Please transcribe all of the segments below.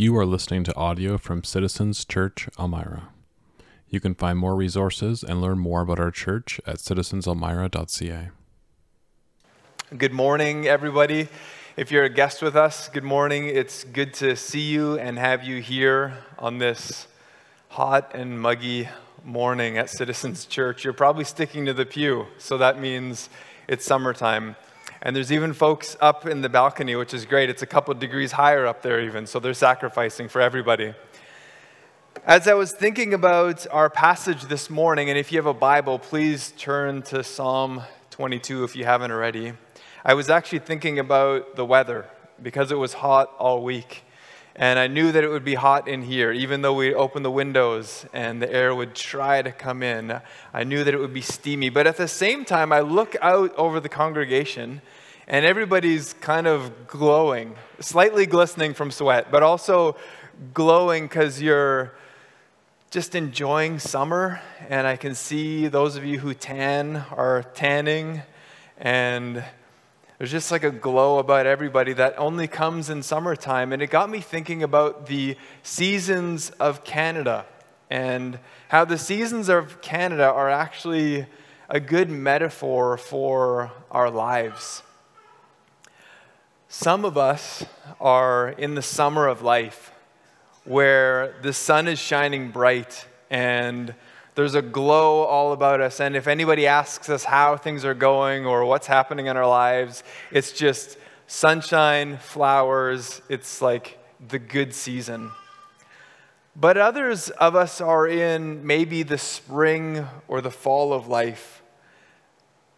You are listening to audio from Citizens Church Elmira. You can find more resources and learn more about our church at citizenselmira.ca. Good morning, everybody. If you're a guest with us, good morning. It's good to see you and have you here on this hot and muggy morning at Citizens Church. You're probably sticking to the pew, so that means it's summertime. And there's even folks up in the balcony, which is great. It's a couple degrees higher up there, even, so they're sacrificing for everybody. As I was thinking about our passage this morning, and if you have a Bible, please turn to Psalm 22 if you haven't already. I was actually thinking about the weather because it was hot all week. And I knew that it would be hot in here, even though we opened the windows and the air would try to come in. I knew that it would be steamy. But at the same time, I look out over the congregation and everybody's kind of glowing, slightly glistening from sweat, but also glowing because you're just enjoying summer. And I can see those of you who tan are tanning. And there's just like a glow about everybody that only comes in summertime. And it got me thinking about the seasons of Canada and how the seasons of Canada are actually a good metaphor for our lives. Some of us are in the summer of life where the sun is shining bright and there's a glow all about us. And if anybody asks us how things are going or what's happening in our lives, it's just sunshine, flowers. It's like the good season. But others of us are in maybe the spring or the fall of life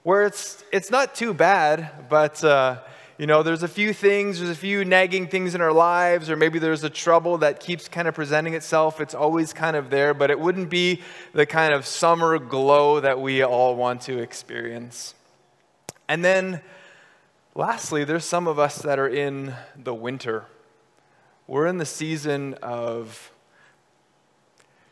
where it's, it's not too bad, but. Uh, you know, there's a few things, there's a few nagging things in our lives, or maybe there's a trouble that keeps kind of presenting itself. It's always kind of there, but it wouldn't be the kind of summer glow that we all want to experience. And then, lastly, there's some of us that are in the winter. We're in the season of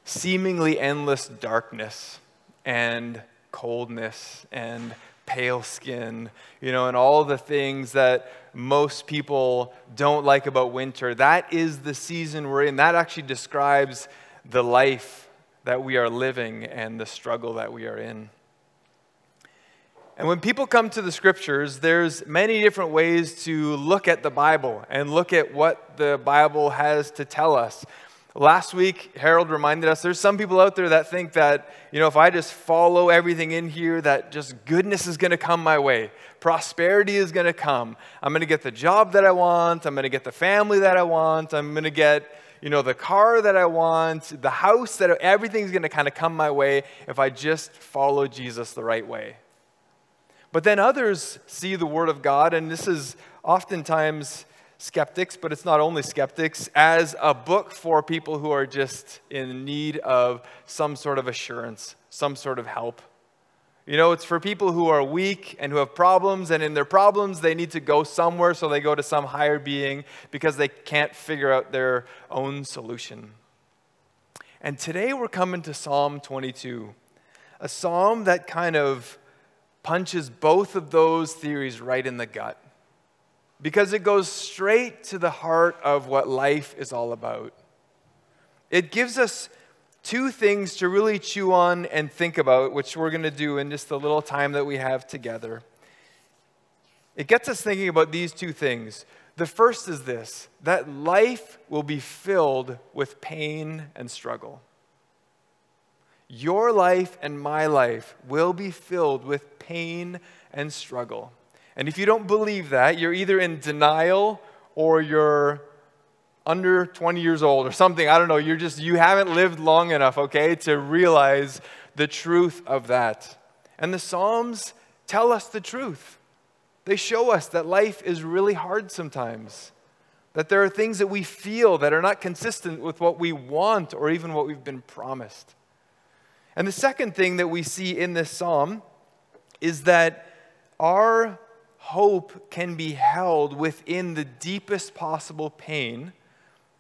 seemingly endless darkness and coldness and pale skin, you know, and all the things that most people don't like about winter. That is the season we're in. That actually describes the life that we are living and the struggle that we are in. And when people come to the scriptures, there's many different ways to look at the Bible and look at what the Bible has to tell us. Last week, Harold reminded us there's some people out there that think that, you know, if I just follow everything in here, that just goodness is going to come my way. Prosperity is going to come. I'm going to get the job that I want. I'm going to get the family that I want. I'm going to get, you know, the car that I want, the house that everything's going to kind of come my way if I just follow Jesus the right way. But then others see the Word of God, and this is oftentimes skeptics, but it's not only skeptics, as a book for people who are just in need of some sort of assurance, some sort of help. You know, it's for people who are weak and who have problems, and in their problems, they need to go somewhere, so they go to some higher being because they can't figure out their own solution. And today we're coming to Psalm 22, a psalm that kind of punches both of those theories right in the gut because it goes straight to the heart of what life is all about. It gives us two things to really chew on and think about, which we're going to do in just the little time that we have together. It gets us thinking about these two things. The first is this that life will be filled with pain and struggle. Your life and my life will be filled with pain and struggle. And if you don't believe that, you're either in denial or you're under 20 years old or something. I don't know. You're just, you haven't lived long enough, okay, to realize the truth of that. And the Psalms tell us the truth. They show us that life is really hard sometimes, that there are things that we feel that are not consistent with what we want or even what we've been promised. And the second thing that we see in this psalm is that our hope can be held within the deepest possible pain.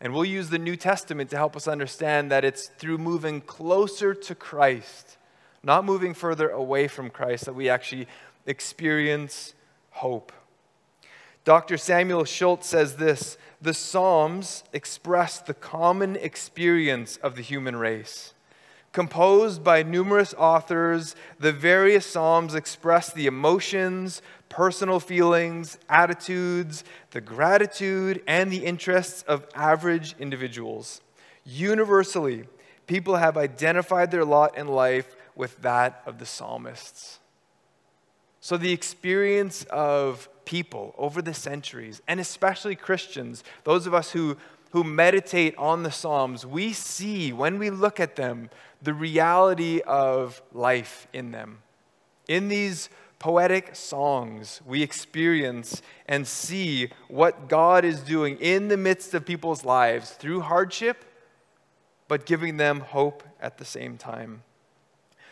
And we'll use the New Testament to help us understand that it's through moving closer to Christ, not moving further away from Christ, that we actually experience hope. Dr. Samuel Schultz says this The Psalms express the common experience of the human race. Composed by numerous authors, the various Psalms express the emotions, personal feelings, attitudes, the gratitude, and the interests of average individuals. Universally, people have identified their lot in life with that of the psalmists. So, the experience of people over the centuries, and especially Christians, those of us who, who meditate on the Psalms, we see when we look at them the reality of life in them. In these poetic songs, we experience and see what God is doing in the midst of people's lives through hardship, but giving them hope at the same time.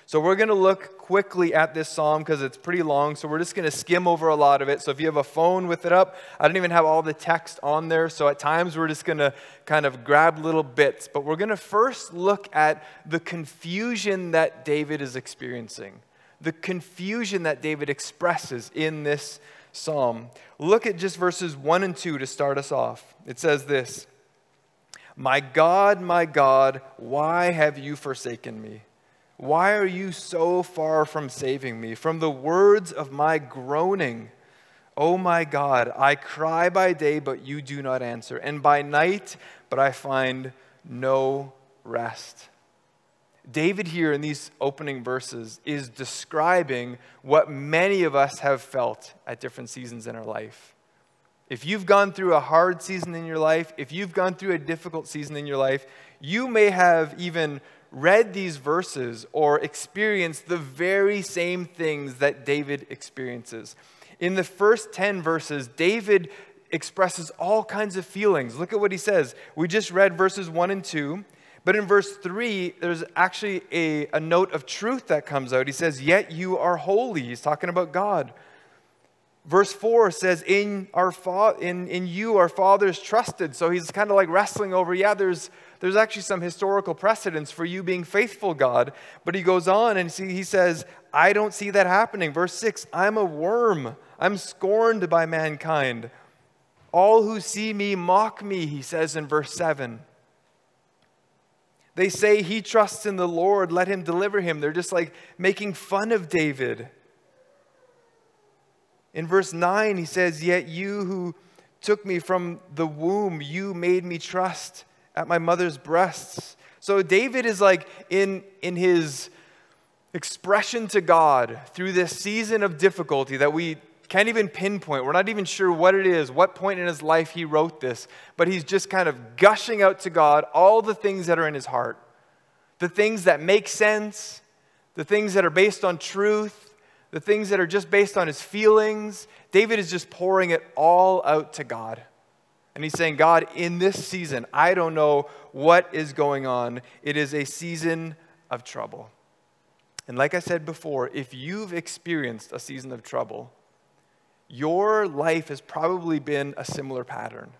So we're going to look quickly at this psalm because it's pretty long. So we're just going to skim over a lot of it. So if you have a phone with it up, I don't even have all the text on there. So at times we're just going to kind of grab little bits. But we're going to first look at the confusion that David is experiencing, the confusion that David expresses in this psalm. Look at just verses 1 and 2 to start us off. It says this My God, my God, why have you forsaken me? Why are you so far from saving me? From the words of my groaning, Oh my God, I cry by day, but you do not answer, and by night, but I find no rest. David, here in these opening verses, is describing what many of us have felt at different seasons in our life. If you've gone through a hard season in your life, if you've gone through a difficult season in your life, you may have even read these verses or experienced the very same things that David experiences. In the first 10 verses, David expresses all kinds of feelings. Look at what he says. We just read verses 1 and 2. But in verse 3, there's actually a, a note of truth that comes out. He says, Yet you are holy. He's talking about God. Verse 4 says, In, our fa- in, in you our fathers trusted. So he's kind of like wrestling over, yeah, there's, there's actually some historical precedence for you being faithful, God. But he goes on and see, he says, I don't see that happening. Verse 6 I'm a worm, I'm scorned by mankind. All who see me mock me, he says in verse 7. They say he trusts in the Lord, let him deliver him. They're just like making fun of David. In verse 9, he says, Yet you who took me from the womb, you made me trust at my mother's breasts. So David is like in, in his expression to God through this season of difficulty that we can't even pinpoint. We're not even sure what it is, what point in his life he wrote this, but he's just kind of gushing out to God all the things that are in his heart. The things that make sense, the things that are based on truth, the things that are just based on his feelings. David is just pouring it all out to God. And he's saying, God, in this season, I don't know what is going on. It is a season of trouble. And like I said before, if you've experienced a season of trouble, your life has probably been a similar pattern.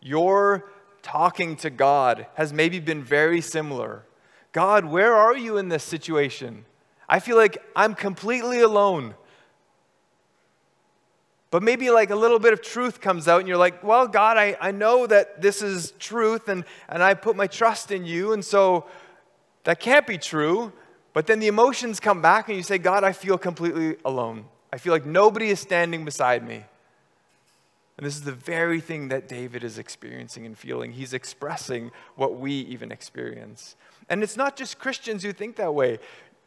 Your talking to God has maybe been very similar. God, where are you in this situation? I feel like I'm completely alone. But maybe like a little bit of truth comes out, and you're like, well, God, I, I know that this is truth, and, and I put my trust in you, and so that can't be true. But then the emotions come back, and you say, God, I feel completely alone. I feel like nobody is standing beside me. And this is the very thing that David is experiencing and feeling. He's expressing what we even experience. And it's not just Christians who think that way.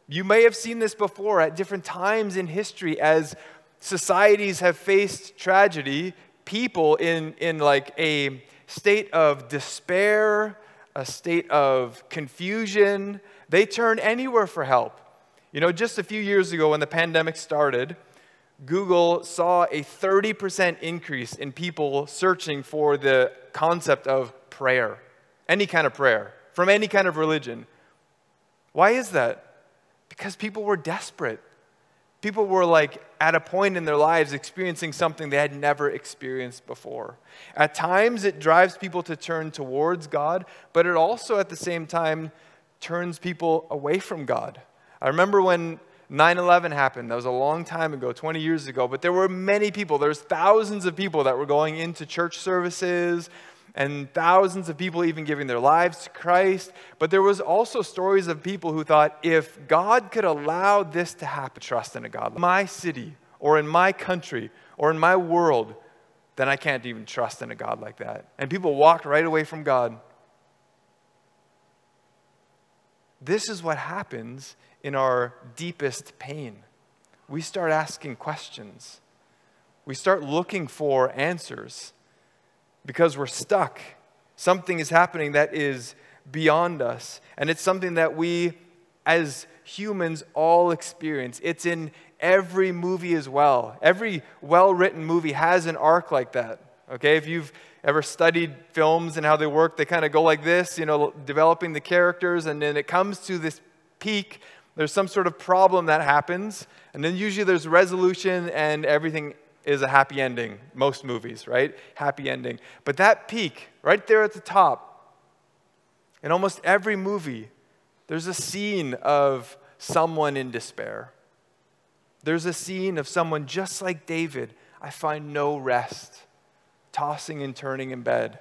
You may have seen this before at different times in history as societies have faced tragedy, people in, in like a state of despair, a state of confusion, they turn anywhere for help. You know, just a few years ago when the pandemic started, Google saw a 30% increase in people searching for the concept of prayer, any kind of prayer, from any kind of religion. Why is that? Because people were desperate people were like at a point in their lives experiencing something they had never experienced before. At times, it drives people to turn towards God, but it also at the same time turns people away from God. I remember when 9 11 happened. That was a long time ago, 20 years ago. But there were many people, there's thousands of people that were going into church services and thousands of people even giving their lives to Christ. But there was also stories of people who thought if God could allow this to happen, trust in a God. My city or in my country or in my world, then I can't even trust in a God like that. And people walked right away from God. This is what happens in our deepest pain. We start asking questions. We start looking for answers because we're stuck. Something is happening that is beyond us. And it's something that we, as humans, all experience. It's in every movie as well. Every well written movie has an arc like that. Okay, if you've ever studied films and how they work, they kind of go like this, you know, developing the characters, and then it comes to this peak. There's some sort of problem that happens, and then usually there's resolution and everything is a happy ending. Most movies, right? Happy ending. But that peak, right there at the top, in almost every movie, there's a scene of someone in despair. There's a scene of someone just like David. I find no rest, tossing and turning in bed.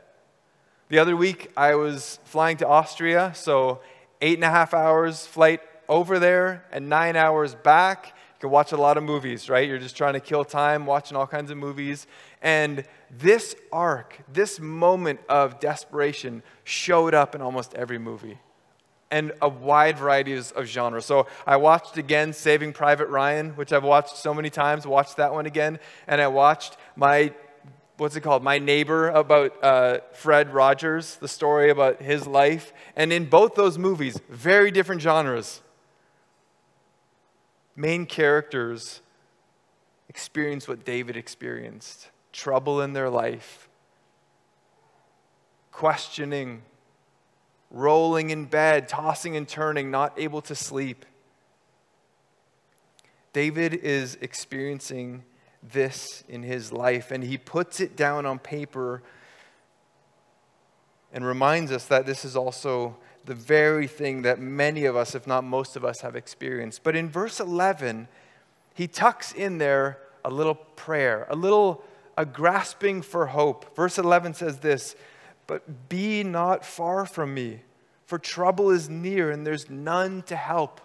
The other week, I was flying to Austria, so eight and a half hours flight over there and nine hours back. Can watch a lot of movies, right? You're just trying to kill time watching all kinds of movies. And this arc, this moment of desperation showed up in almost every movie and a wide variety of genres. So I watched again Saving Private Ryan, which I've watched so many times, watched that one again. And I watched my, what's it called? My Neighbor about uh, Fred Rogers, the story about his life. And in both those movies, very different genres main characters experience what David experienced. Trouble in their life, questioning, rolling in bed, tossing and turning, not able to sleep. David is experiencing this in his life, and he puts it down on paper and reminds us that this is also the very thing that many of us, if not most of us, have experienced. But in verse 11, he tucks in there a little prayer, a little a grasping for hope. Verse 11 says this, but be not far from me, for trouble is near and there's none to help.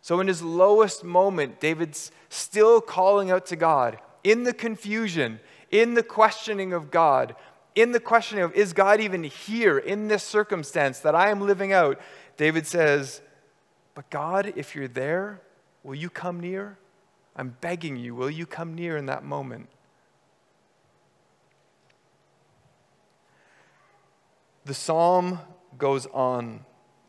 So, in his lowest moment, David's still calling out to God in the confusion, in the questioning of God, in the questioning of, is God even here in this circumstance that I am living out? David says, But God, if you're there, will you come near? I'm begging you, will you come near in that moment? The psalm goes on.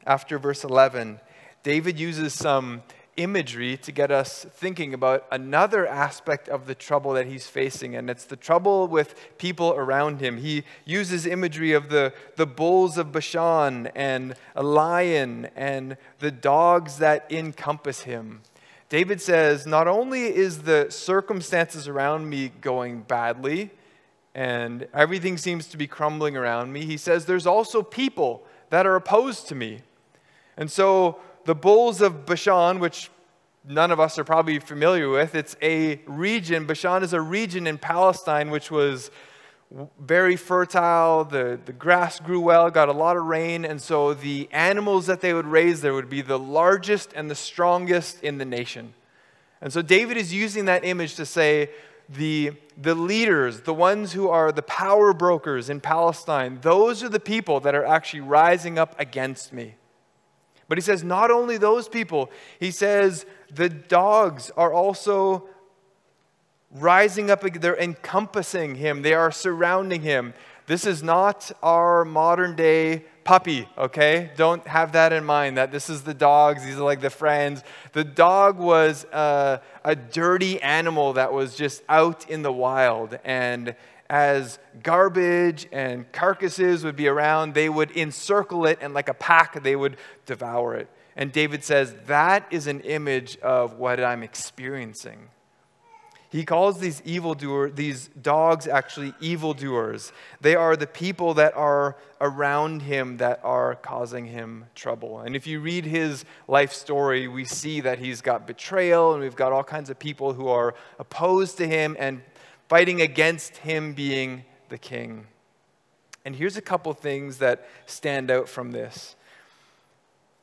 After verse 11, David uses some imagery to get us thinking about another aspect of the trouble that he's facing, and it's the trouble with people around him. He uses imagery of the, the bulls of Bashan and a lion and the dogs that encompass him. David says, Not only is the circumstances around me going badly, and everything seems to be crumbling around me, he says, There's also people that are opposed to me. And so the bulls of Bashan, which none of us are probably familiar with, it's a region. Bashan is a region in Palestine which was very fertile. The, the grass grew well, got a lot of rain. And so the animals that they would raise there would be the largest and the strongest in the nation. And so David is using that image to say, the, the leaders, the ones who are the power brokers in Palestine, those are the people that are actually rising up against me. But he says, not only those people, he says, the dogs are also rising up, they're encompassing him, they are surrounding him. This is not our modern day puppy, okay? Don't have that in mind that this is the dogs, these are like the friends. The dog was a, a dirty animal that was just out in the wild. And as garbage and carcasses would be around, they would encircle it, and like a pack, they would devour it. And David says, That is an image of what I'm experiencing. He calls these evildoers, these dogs actually evildoers. They are the people that are around him that are causing him trouble. And if you read his life story, we see that he's got betrayal and we've got all kinds of people who are opposed to him and fighting against him being the king. And here's a couple things that stand out from this.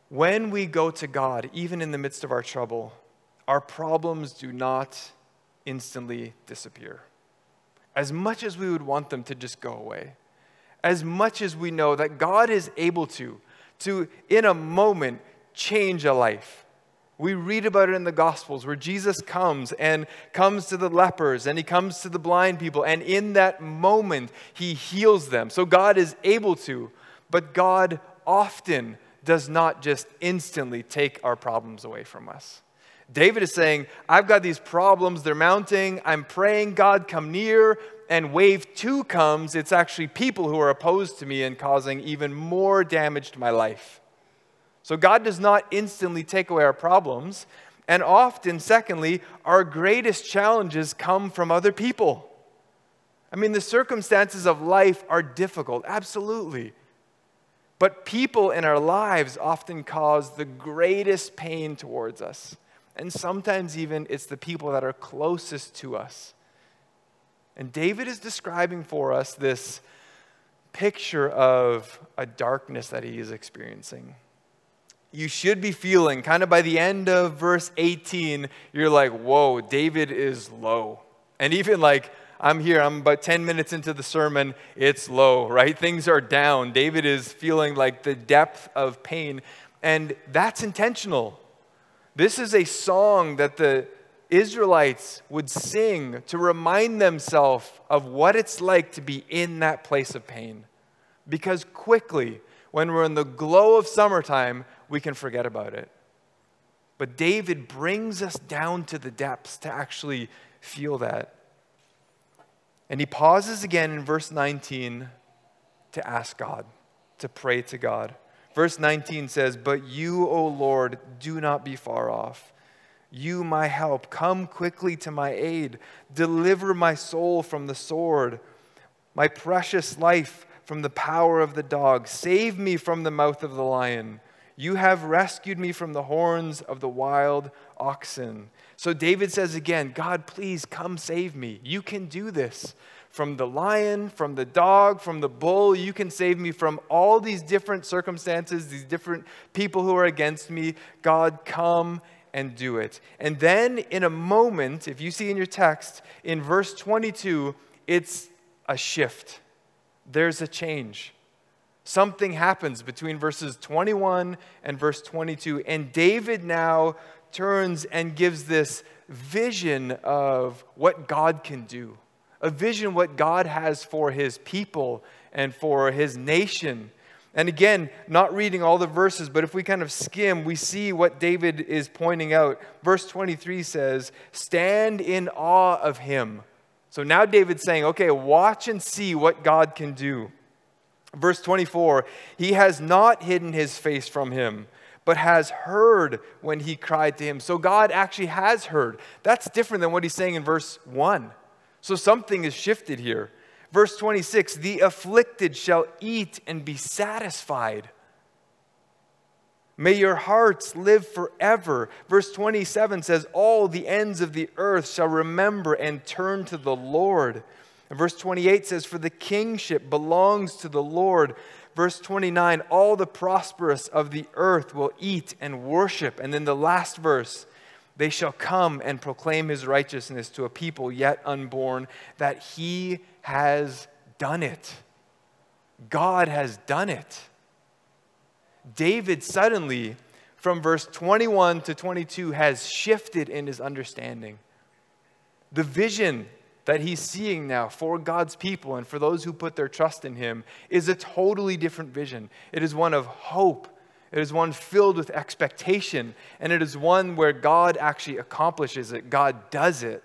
When we go to God, even in the midst of our trouble, our problems do not instantly disappear. As much as we would want them to just go away, as much as we know that God is able to, to in a moment change a life. We read about it in the Gospels where Jesus comes and comes to the lepers and he comes to the blind people, and in that moment, he heals them. So God is able to, but God often does not just instantly take our problems away from us. David is saying, I've got these problems, they're mounting. I'm praying, God, come near. And wave two comes. It's actually people who are opposed to me and causing even more damage to my life. So God does not instantly take away our problems. And often, secondly, our greatest challenges come from other people. I mean, the circumstances of life are difficult, absolutely. But people in our lives often cause the greatest pain towards us. And sometimes even it's the people that are closest to us. And David is describing for us this picture of a darkness that he is experiencing. You should be feeling, kind of by the end of verse 18, you're like, whoa, David is low. And even like, I'm here, I'm about 10 minutes into the sermon, it's low, right? Things are down. David is feeling like the depth of pain. And that's intentional. This is a song that the Israelites would sing to remind themselves of what it's like to be in that place of pain. Because quickly, when we're in the glow of summertime, we can forget about it. But David brings us down to the depths to actually feel that. And he pauses again in verse 19 to ask God, to pray to God. Verse 19 says, But you, O Lord, do not be far off. You, my help, come quickly to my aid. Deliver my soul from the sword, my precious life from the power of the dog. Save me from the mouth of the lion. You have rescued me from the horns of the wild oxen. So David says again, God, please come save me. You can do this from the lion, from the dog, from the bull. You can save me from all these different circumstances, these different people who are against me. God, come and do it. And then in a moment, if you see in your text, in verse 22, it's a shift. There's a change. Something happens between verses 21 and verse 22. And David now turns and gives this vision of what God can do a vision what God has for his people and for his nation. And again, not reading all the verses, but if we kind of skim, we see what David is pointing out. Verse 23 says, Stand in awe of him. So now David's saying, okay, watch and see what God can do. Verse 24, he has not hidden his face from him, but has heard when he cried to him. So God actually has heard. That's different than what he's saying in verse 1. So something is shifted here. Verse 26 the afflicted shall eat and be satisfied. May your hearts live forever. Verse 27 says, All the ends of the earth shall remember and turn to the Lord. And verse 28 says, For the kingship belongs to the Lord. Verse 29, All the prosperous of the earth will eat and worship. And then the last verse, they shall come and proclaim his righteousness to a people yet unborn, that he has done it. God has done it. David suddenly, from verse 21 to 22, has shifted in his understanding. The vision that he's seeing now for God's people and for those who put their trust in him is a totally different vision. It is one of hope it is one filled with expectation, and it is one where God actually accomplishes it, God does it.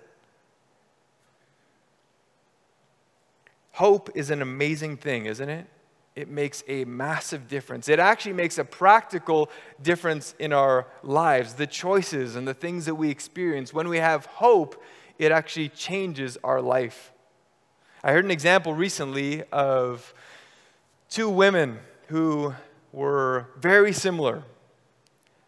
Hope is an amazing thing, isn't it? It makes a massive difference. It actually makes a practical difference in our lives, the choices and the things that we experience. When we have hope, it actually changes our life. I heard an example recently of two women who were very similar.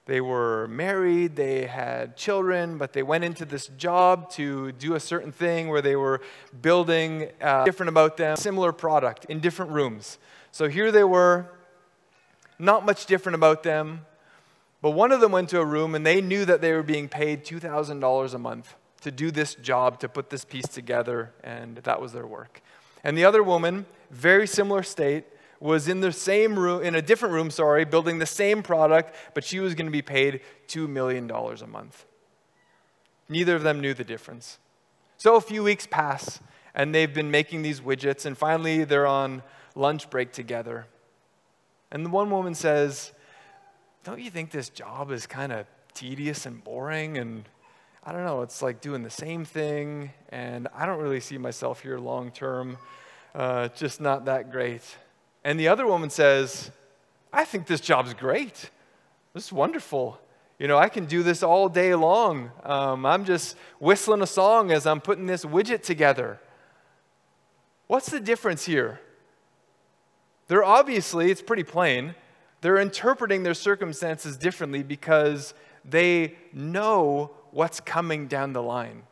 They were married, they had children, but they went into this job to do a certain thing where they were building uh, different about them, similar product in different rooms. So here they were, not much different about them, but one of them went to a room and they knew that they were being paid $2,000 a month to do this job, to put this piece together, and that was their work. And the other woman, very similar state, was in the same room, in a different room, sorry, building the same product, but she was going to be paid $2 million a month. Neither of them knew the difference. So a few weeks pass, and they've been making these widgets, and finally they're on lunch break together. And the one woman says, Don't you think this job is kind of tedious and boring? And I don't know, it's like doing the same thing, and I don't really see myself here long term. Uh, just not that great. And the other woman says, I think this job's great. This is wonderful. You know, I can do this all day long. Um, I'm just whistling a song as I'm putting this widget together. What's the difference here? They're obviously, it's pretty plain, they're interpreting their circumstances differently because they know what's coming down the line.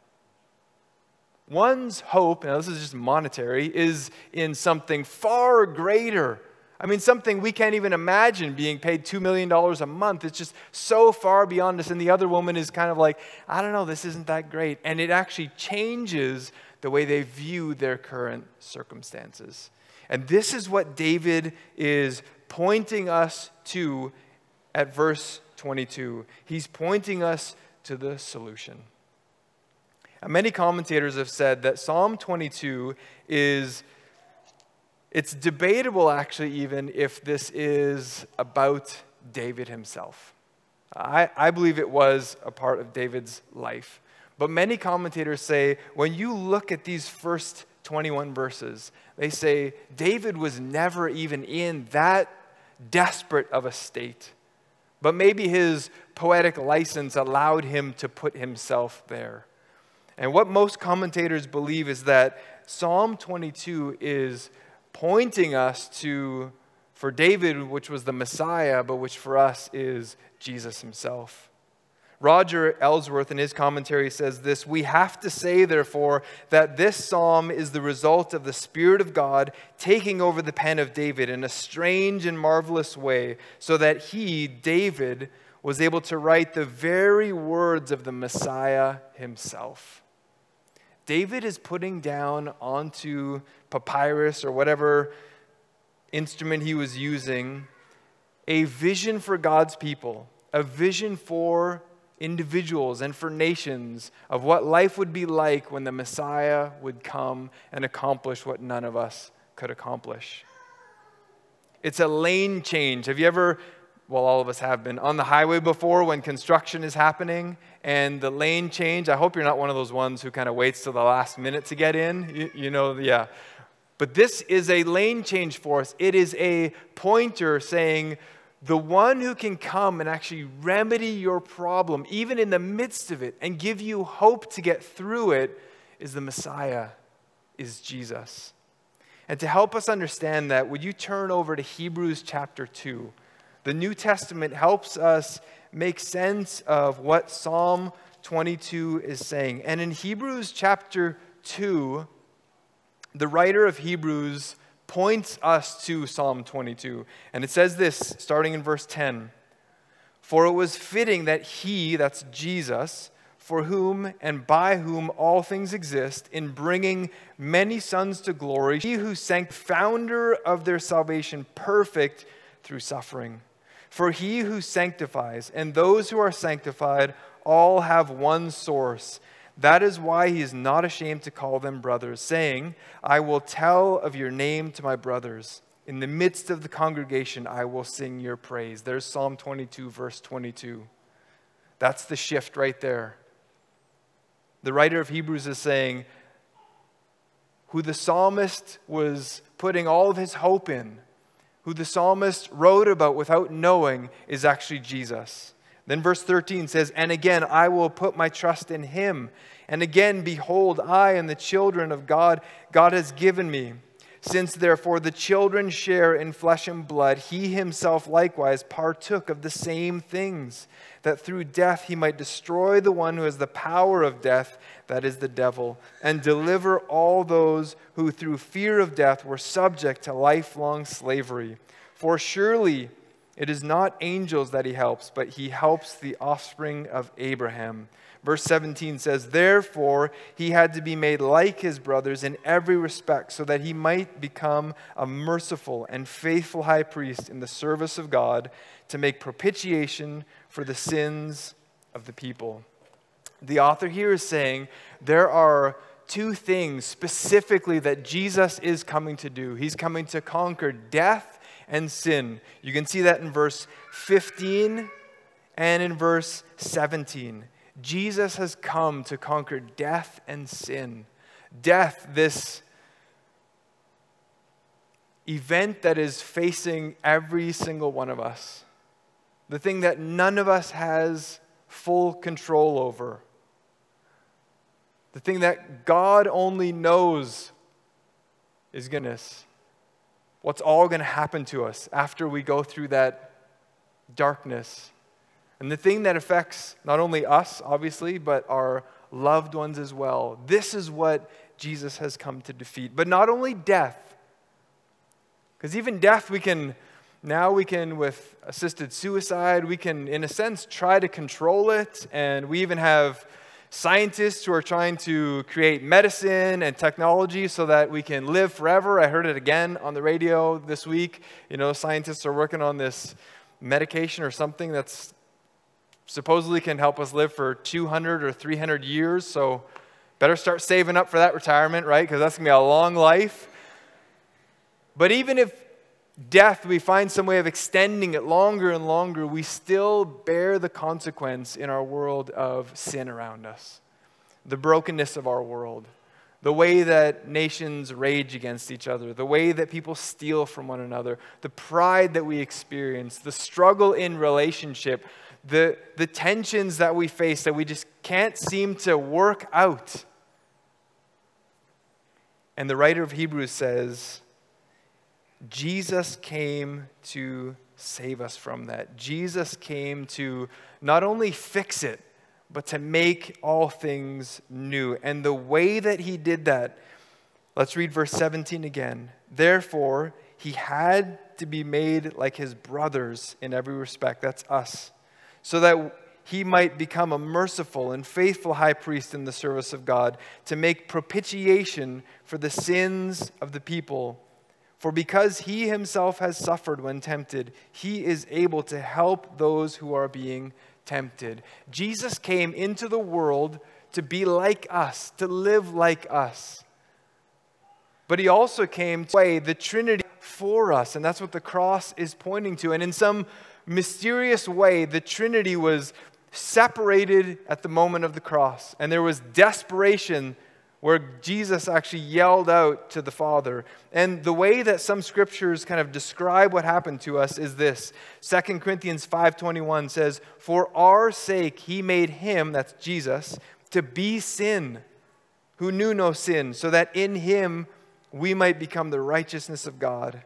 One's hope, now this is just monetary, is in something far greater. I mean, something we can't even imagine being paid $2 million a month. It's just so far beyond us. And the other woman is kind of like, I don't know, this isn't that great. And it actually changes the way they view their current circumstances. And this is what David is pointing us to at verse 22. He's pointing us to the solution. And Many commentators have said that Psalm 22 is, it's debatable actually, even if this is about David himself. I, I believe it was a part of David's life. But many commentators say when you look at these first 21 verses, they say David was never even in that desperate of a state. But maybe his poetic license allowed him to put himself there. And what most commentators believe is that Psalm 22 is pointing us to, for David, which was the Messiah, but which for us is Jesus himself. Roger Ellsworth in his commentary says this We have to say, therefore, that this psalm is the result of the Spirit of God taking over the pen of David in a strange and marvelous way, so that he, David, was able to write the very words of the Messiah himself. David is putting down onto papyrus or whatever instrument he was using a vision for God's people, a vision for individuals and for nations of what life would be like when the Messiah would come and accomplish what none of us could accomplish. It's a lane change. Have you ever well, all of us have been on the highway before when construction is happening and the lane change. I hope you're not one of those ones who kind of waits till the last minute to get in. You, you know, yeah. But this is a lane change for us. It is a pointer saying, the one who can come and actually remedy your problem, even in the midst of it, and give you hope to get through it, is the Messiah, is Jesus. And to help us understand that, would you turn over to Hebrews chapter 2? The New Testament helps us make sense of what Psalm 22 is saying. And in Hebrews chapter 2, the writer of Hebrews points us to Psalm 22. And it says this, starting in verse 10 For it was fitting that he, that's Jesus, for whom and by whom all things exist, in bringing many sons to glory, he who sank founder of their salvation perfect through suffering. For he who sanctifies and those who are sanctified all have one source. That is why he is not ashamed to call them brothers, saying, I will tell of your name to my brothers. In the midst of the congregation, I will sing your praise. There's Psalm 22, verse 22. That's the shift right there. The writer of Hebrews is saying, who the psalmist was putting all of his hope in, who the psalmist wrote about without knowing is actually Jesus. Then verse 13 says, And again, I will put my trust in him. And again, behold, I and the children of God, God has given me. Since therefore the children share in flesh and blood, he himself likewise partook of the same things, that through death he might destroy the one who has the power of death, that is the devil, and deliver all those who through fear of death were subject to lifelong slavery. For surely it is not angels that he helps, but he helps the offspring of Abraham. Verse 17 says, Therefore, he had to be made like his brothers in every respect, so that he might become a merciful and faithful high priest in the service of God to make propitiation for the sins of the people. The author here is saying there are two things specifically that Jesus is coming to do. He's coming to conquer death and sin. You can see that in verse 15 and in verse 17. Jesus has come to conquer death and sin. Death, this event that is facing every single one of us, the thing that none of us has full control over, the thing that God only knows is goodness. What's all going to happen to us after we go through that darkness and the thing that affects not only us, obviously, but our loved ones as well. This is what Jesus has come to defeat. But not only death, because even death, we can, now we can, with assisted suicide, we can, in a sense, try to control it. And we even have scientists who are trying to create medicine and technology so that we can live forever. I heard it again on the radio this week. You know, scientists are working on this medication or something that's supposedly can help us live for 200 or 300 years. So better start saving up for that retirement, right? Because that's going to be a long life. But even if death, we find some way of extending it longer and longer, we still bear the consequence in our world of sin around us, the brokenness of our world, the way that nations rage against each other, the way that people steal from one another, the pride that we experience, the struggle in relationship. The, the tensions that we face that we just can't seem to work out. And the writer of Hebrews says, Jesus came to save us from that. Jesus came to not only fix it, but to make all things new. And the way that he did that, let's read verse 17 again. Therefore, he had to be made like his brothers in every respect. That's us so that he might become a merciful and faithful high priest in the service of God to make propitiation for the sins of the people. For because he himself has suffered when tempted, he is able to help those who are being tempted. Jesus came into the world to be like us, to live like us. But he also came to weigh the Trinity for us, and that's what the cross is pointing to. And in some mysterious way, the Trinity was separated at the moment of the cross. And there was desperation where Jesus actually yelled out to the Father. And the way that some scriptures kind of describe what happened to us is this. 2 Corinthians 5:21 says, "For our sake he made him, that's Jesus, to be sin, who knew no sin, so that in him we might become the righteousness of God."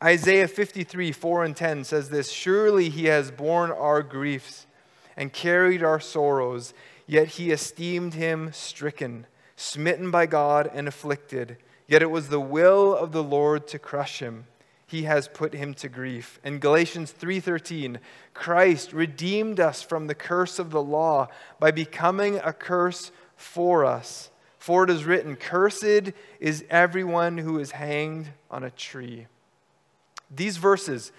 Isaiah 53, 4 and 10 says this Surely he has borne our griefs and carried our sorrows, yet he esteemed him stricken, smitten by God, and afflicted. Yet it was the will of the Lord to crush him. He has put him to grief. In Galatians 3:13, Christ redeemed us from the curse of the law by becoming a curse for us. For it is written, Cursed is everyone who is hanged on a tree. These verses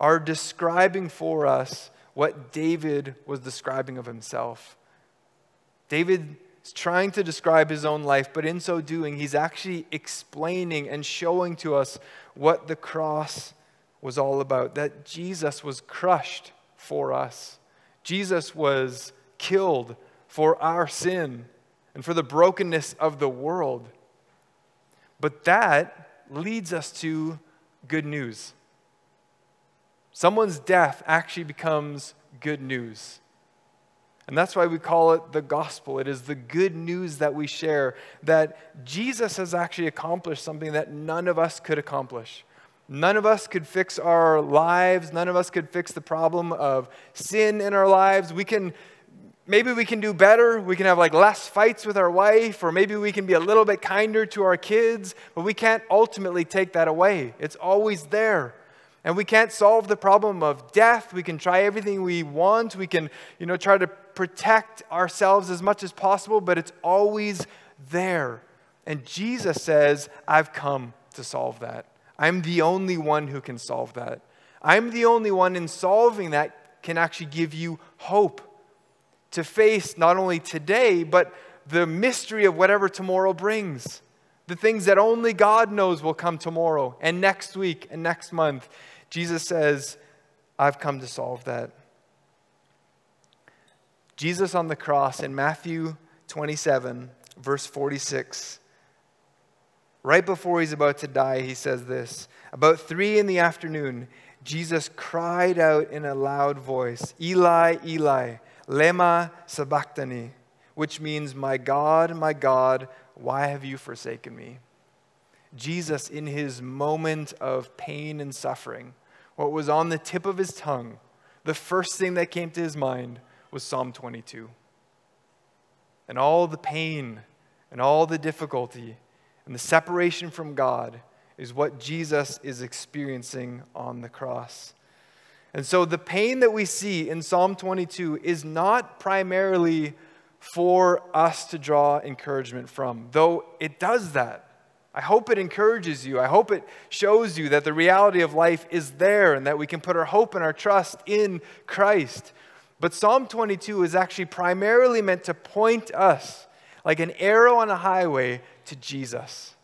are describing for us what David was describing of himself. David is trying to describe his own life, but in so doing, he's actually explaining and showing to us what the cross was all about that Jesus was crushed for us, Jesus was killed for our sin and for the brokenness of the world. But that leads us to good news. Someone's death actually becomes good news. And that's why we call it the gospel. It is the good news that we share that Jesus has actually accomplished something that none of us could accomplish. None of us could fix our lives. None of us could fix the problem of sin in our lives. We can, maybe we can do better. We can have like less fights with our wife, or maybe we can be a little bit kinder to our kids, but we can't ultimately take that away. It's always there. And we can't solve the problem of death. We can try everything we want. We can, you know, try to protect ourselves as much as possible, but it's always there. And Jesus says, I've come to solve that. I'm the only one who can solve that. I'm the only one in solving that can actually give you hope to face not only today, but the mystery of whatever tomorrow brings. The things that only God knows will come tomorrow and next week and next month. Jesus says, I've come to solve that. Jesus on the cross in Matthew 27, verse 46, right before he's about to die, he says this About three in the afternoon, Jesus cried out in a loud voice, Eli, Eli, Lema Sabachthani, which means, My God, my God, why have you forsaken me? Jesus, in his moment of pain and suffering, what was on the tip of his tongue, the first thing that came to his mind was Psalm 22. And all the pain and all the difficulty and the separation from God is what Jesus is experiencing on the cross. And so the pain that we see in Psalm 22 is not primarily for us to draw encouragement from, though it does that. I hope it encourages you. I hope it shows you that the reality of life is there and that we can put our hope and our trust in Christ. But Psalm 22 is actually primarily meant to point us like an arrow on a highway to Jesus.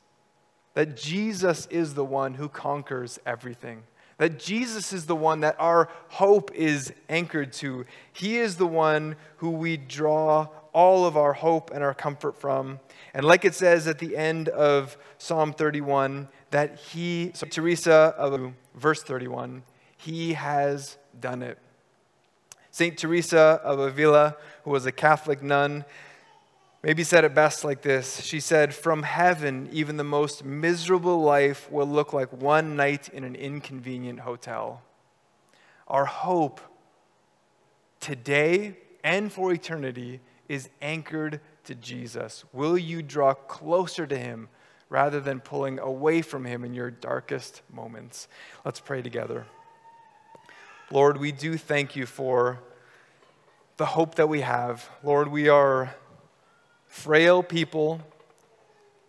That Jesus is the one who conquers everything. That Jesus is the one that our hope is anchored to. He is the one who we draw all of our hope and our comfort from. And like it says at the end of Psalm 31, that he, so Teresa of verse 31, he has done it. St. Teresa of Avila, who was a Catholic nun, maybe said it best like this. She said, From heaven, even the most miserable life will look like one night in an inconvenient hotel. Our hope today and for eternity is anchored to Jesus? Will you draw closer to him rather than pulling away from him in your darkest moments? Let's pray together. Lord, we do thank you for the hope that we have. Lord, we are frail people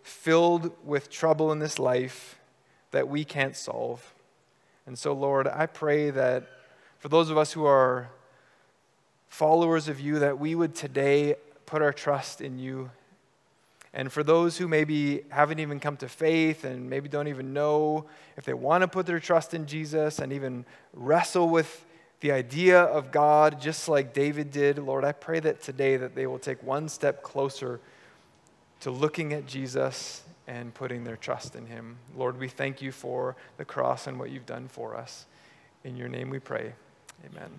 filled with trouble in this life that we can't solve. And so, Lord, I pray that for those of us who are followers of you, that we would today put our trust in you. And for those who maybe haven't even come to faith and maybe don't even know if they want to put their trust in Jesus and even wrestle with the idea of God just like David did, Lord, I pray that today that they will take one step closer to looking at Jesus and putting their trust in him. Lord, we thank you for the cross and what you've done for us. In your name we pray. Amen.